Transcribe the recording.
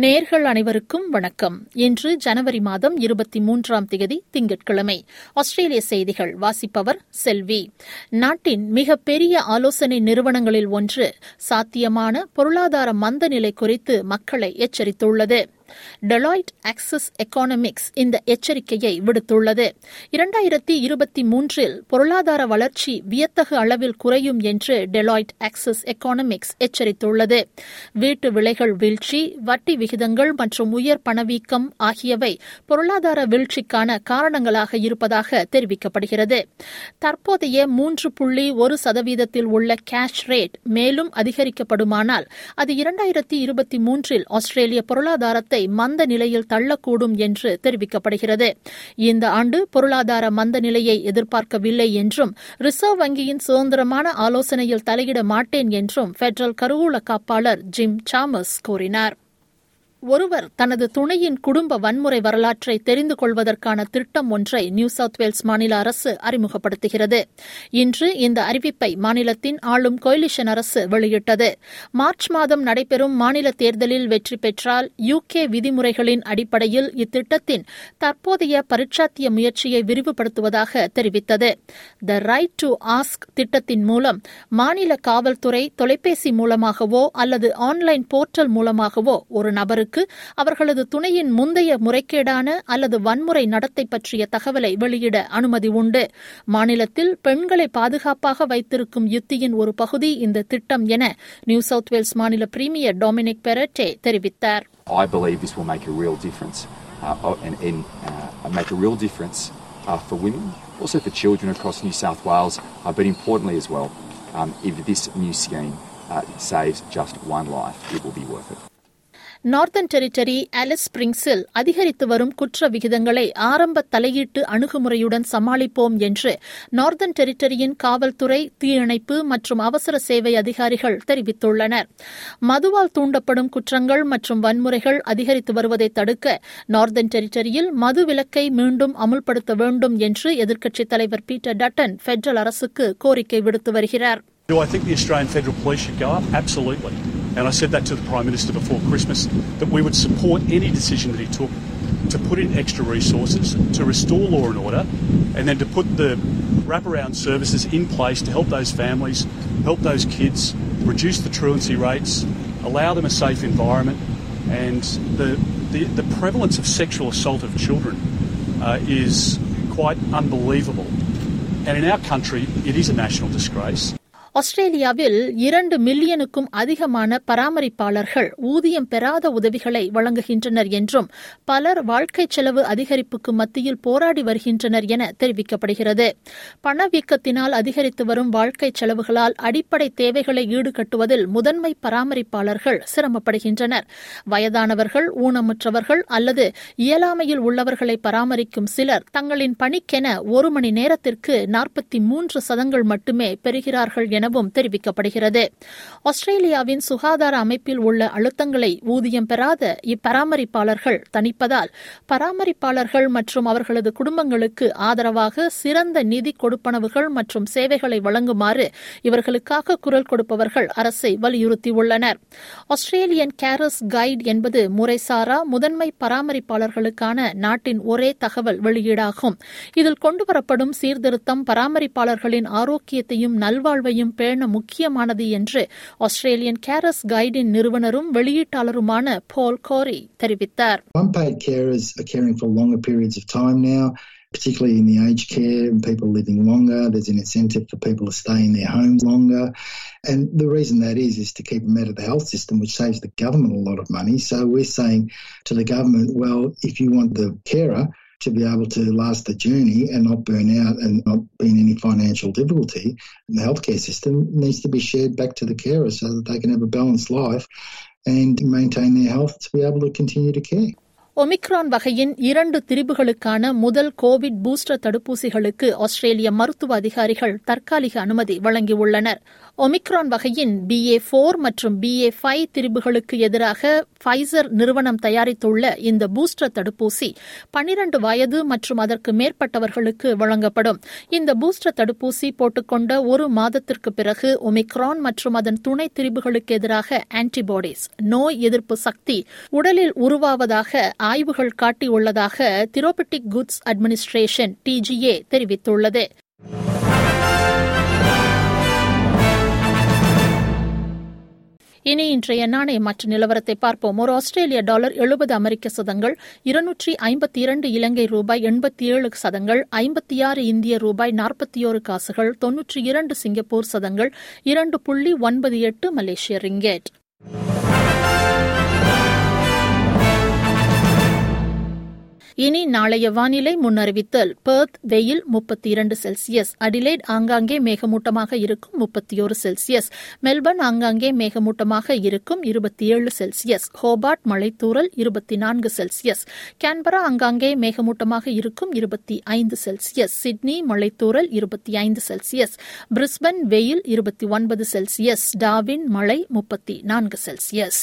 நேர்கள் அனைவருக்கும் வணக்கம். இன்று ஜனவரி மாதம் இருபத்தி மூன்றாம் தேதி திங்கட்கிழமை. ஆஸ்திரேலிய செய்திகள் வாசிப்பவர் செல்வி. நாட்டின் மிகப்பெரிய ஆலோசனை நிறுவனங்களில் ஒன்று சாத்தியமான பொருளாதார மந்த நிலை குறித்து மக்களை எச்சரித்துள்ளது. டெலாய்ட் ஆக்சஸ் எக்கானமிக்ஸ் இந்த எச்சரிக்கையை விடுத்துள்ளது. இரண்டாயிரத்தி இருபத்தி மூன்றில் பொருளாதார வளர்ச்சி வியத்தகு அளவில் குறையும் என்று டெலாய்ட் ஆக்சஸ் எக்கானமிக்ஸ் எச்சரித்துள்ளது. வீட்டு விலைகள் வீழ்ச்சி வட்டி விகிதங்கள் மற்றும் உயர் பணவீக்கம் ஆகியவை பொருளாதார வீழ்ச்சிக்கான காரணங்களாக இருப்பதாக தெரிவிக்கப்படுகிறது. தற்போதைய மூன்று புள்ளி ஒரு சதவீதத்தில் உள்ள கேஷ் ரேட் மேலும் அதிகரிக்கப்படுமானால் அது இரண்டாயிரத்தி இருபத்தி மூன்றில் ஆஸ்திரேலிய பொருளாதாரத்தை மந்த நிலையில் தள்ளக்கூடும் என்று தெரிவிக்கப்படுகிறது. இந்த ஆண்டு பொருளாதார மந்த நிலையை எதிர்பார்க்கவில்லை என்றும் ரிசர்வ் வங்கியின் சுதந்திரமான ஆலோசனையில் தலையிட மாட்டேன் என்றும் பெட்ரல் கருவூல காப்பாளர் ஜிம் சாமஸ் கூறினார். ஒருவர் தனது துணையின் குடும்ப வன்முறை வரலாற்றை தெரிந்து கொள்வதற்கான திட்டம் ஒன்றை நியூ சவுத் வேல்ஸ் மாநில அரசு அறிமுகப்படுத்துகிறது. இன்று இந்த அறிவிப்பை மாநிலத்தின் ஆளும் கொயிலிஷன் அரசு வெளியிட்டது. மார்ச் மாதம் நடைபெறும் மாநில தேர்தலில் வெற்றி பெற்றால் யுகே விதிமுறைகளின் அடிப்படையில் இத்திட்டத்தின் தற்போதைய பரீட்சாத்திய முயற்சியை விரிவுபடுத்துவதாக தெரிவித்தது. த ரைட் டு ஆஸ்க் திட்டத்தின் மூலம் மாநில காவல்துறை தொலைபேசி மூலமாகவோ அல்லது ஆன்லைன் போர்ட்டல் மூலமாகவோ ஒரு நபருக்கு அவர்களுக்கு அவர்களது துணையின் முந்தைய முறைகேடான அல்லது வன்முறை நடத்தை பற்றிய தகவலை வெளியிட அனுமதி உண்டு மாநிலத்தில் பெண்களை பாதுகாப்பாக வைத்திருக்கும் யுத்தியின் ஒரு பகுதி இந்த திட்டம் என நியூ சவுத் வேல்ஸ் மாநில பிரீமியர் டொமினிக் பெரட்டே தெரிவித்தார் I believe this will make a real difference uh, and, and uh, make a real difference uh, for women, also for children across New South Wales, uh, but importantly as well, um, if this new scheme uh, saves just one life, it will be worth it. Northern Territory Alice ஸ்பிரிங்ஸில் அதிகரித்து வரும் குற்ற விகிதங்களை ஆரம்ப தலையீட்டு அணுகுமுறையுடன் சமாளிப்போம் என்று northern டெரிட்டரியின் காவல்துறை தீயணைப்பு மற்றும் அவசர சேவை அதிகாரிகள் தெரிவித்துள்ளனர் மதுவால் தூண்டப்படும் குற்றங்கள் மற்றும் வன்முறைகள் அதிகரித்து வருவதை தடுக்க நார்த்தன் டெரிட்டரியில் மது விலக்கை மீண்டும் அமுல்படுத்த வேண்டும் என்று எதிர்க்கட்சித் தலைவர் பீட்டர் டட்டன் பெடரல் அரசுக்கு கோரிக்கை விடுத்து வருகிறார் Do I think the Australian Federal Police should go up? Absolutely. And I said that to the Prime Minister before Christmas, that we would support any decision that he took to put in extra resources, to restore law and order, and then to put the wraparound services in place to help those families, help those kids, reduce the truancy rates, allow them a safe environment. And the, the, the prevalence of sexual assault of children uh, is quite unbelievable. And in our country, it is a national disgrace. ஆஸ்திரேலியாவில் இரண்டு மில்லியனுக்கும் அதிகமான பராமரிப்பாளர்கள் ஊதியம் பெறாத உதவிகளை வழங்குகின்றனர் என்றும் பலர் வாழ்க்கை செலவு அதிகரிப்புக்கு மத்தியில் போராடி வருகின்றனர் என தெரிவிக்கப்படுகிறது. பணவீக்கத்தினால் அதிகரித்து வரும் வாழ்க்கை செலவுகளால் அடிப்படை தேவைகளை ஈடுகட்டுவதில் முதன்மை பராமரிப்பாளர்கள் சிரமப்படுகின்றனர். வயதானவர்கள் ஊனமுற்றவர்கள் அல்லது இயலாமையில் உள்ளவர்களை பராமரிக்கும் சிலர் தங்களின் பணிக்கென ஒரு மணி நேரத்திற்கு நாற்பத்தி மூன்று சதங்கள் மட்டுமே பெறுகிறார்கள் என எனவும் தெரிவிக்கப்படுகிறது. ஆஸ்திரேலியாவின் சுகாதார அமைப்பில் உள்ள அழுத்தங்களை ஊதியம் பெறாத இப்பராமரிப்பாளர்கள் தணிப்பதால் பராமரிப்பாளர்கள் மற்றும் அவர்களது குடும்பங்களுக்கு ஆதரவாக சிறந்த நிதி கொடுப்பனவுகள் மற்றும் சேவைகளை வழங்குமாறு இவர்களுக்காக குரல் கொடுப்பவர்கள் அரசை வலியுறுத்தியுள்ளனர். ஆஸ்திரேலியன் கேரஸ் கைட் என்பது முறைசாரா முதன்மை பராமரிப்பாளர்களுக்கான நாட்டின் ஒரே தகவல் வெளியீடாகும். இதில் கொண்டுவரப்படும் சீர்திருத்தம் பராமரிப்பாளர்களின் ஆரோக்கியத்தையும் நல்வாழ்வையும் பேண முக்கியமானது என்று ஆஸ்திரேலியன் கேரஸ் கைடின் நிறுவனரும் வெளியீட்டாளருமான போல் கோரி தெரிவித்தார் Unpaid carers are caring for longer periods of time now, particularly in the aged care and people living longer. There's an incentive for people to stay in their homes longer. And the reason that is, is to keep them out of the health system, which saves the government a lot of money. So we're saying to the government, well, if you want the carer to be able to last the journey and not burn out and not be in any financial difficulty, the healthcare system needs to be shared back to the carer so that they can have a balanced life and maintain their health to be able to continue to care. Omicron வகையின் இரண்டு திரிபுகளுக்கான முதல் Covid booster தடுப்பூசிகளுக்கு ஆஸ்திரேலிய மருத்துவ அதிகாரிகள் தற்காலிக அனுமதி வழங்கியுள்ளனர். Omicron வகையின் BA போர் மற்றும் பிஏ ஃபைவ் திரிபுகளுக்கு எதிராக ஃபைசர் நிறுவனம் தயாரித்துள்ள இந்த பூஸ்டர் தடுப்பூசி பனிரண்டு வயது மற்றும் அதற்கு மேற்பட்டவர்களுக்கு வழங்கப்படும். இந்த பூஸ்டர் தடுப்பூசி போட்டுக்கொண்ட ஒரு மாதத்திற்கு பிறகு ஒமிக்ரான் மற்றும் அதன் துணை திரிபுகளுக்கு எதிராக ஆன்டிபாடிஸ் நோய் எதிர்ப்பு சக்தி உடலில் உருவாவதாக ஆய்வுகள் காட்டியுள்ளதாக திரோபட்டிக் குட்ஸ் அட்மினிஸ்ட்ரேஷன் டிஜிஏ தெரிவித்துள்ளது. இனி இன்றைய நாணய மற்ற நிலவரத்தை பார்ப்போம். ஒரு ஆஸ்திரேலிய டாலர் எழுபது அமெரிக்க சதங்கள் இருநூற்றி ஐம்பத்தி இரண்டு இலங்கை ரூபாய் எண்பத்தி ஏழு சதங்கள் ஐம்பத்தி ஆறு இந்திய ரூபாய் நாற்பத்தி ஒரு காசுகள் தொன்னூற்றி இரண்டு சிங்கப்பூர் சதங்கள் இரண்டு புள்ளி ஒன்பது எட்டு மலேசிய ரிங்கேட். இனி நாளைய வானிலை முன்னறிவித்தல். பெர்த் வெயில் முப்பத்தி இரண்டு செல்சியஸ். அடிலைட் ஆங்காங்கே மேகமூட்டமாக இருக்கும் முப்பத்தி ஒரு செல்சியஸ். மெல்பர்ன் ஆங்காங்கே மேகமூட்டமாக இருக்கும் இருபத்தி ஏழு செல்சியஸ். ஹோபார்ட் மலைத்தூரல் இருபத்தி நான்கு செல்சியஸ். கேன்பரா ஆங்காங்கே மேகமூட்டமாக இருக்கும் இருபத்தி ஐந்து செல்சியஸ். சிட்னி மலைத்தூரல் இருபத்தி ஐந்து செல்சியஸ். பிரிஸ்பன் வெயில் இருபத்தி ஒன்பது செல்சியஸ். டாவின் மழை முப்பத்தி நான்கு செல்சியஸ்.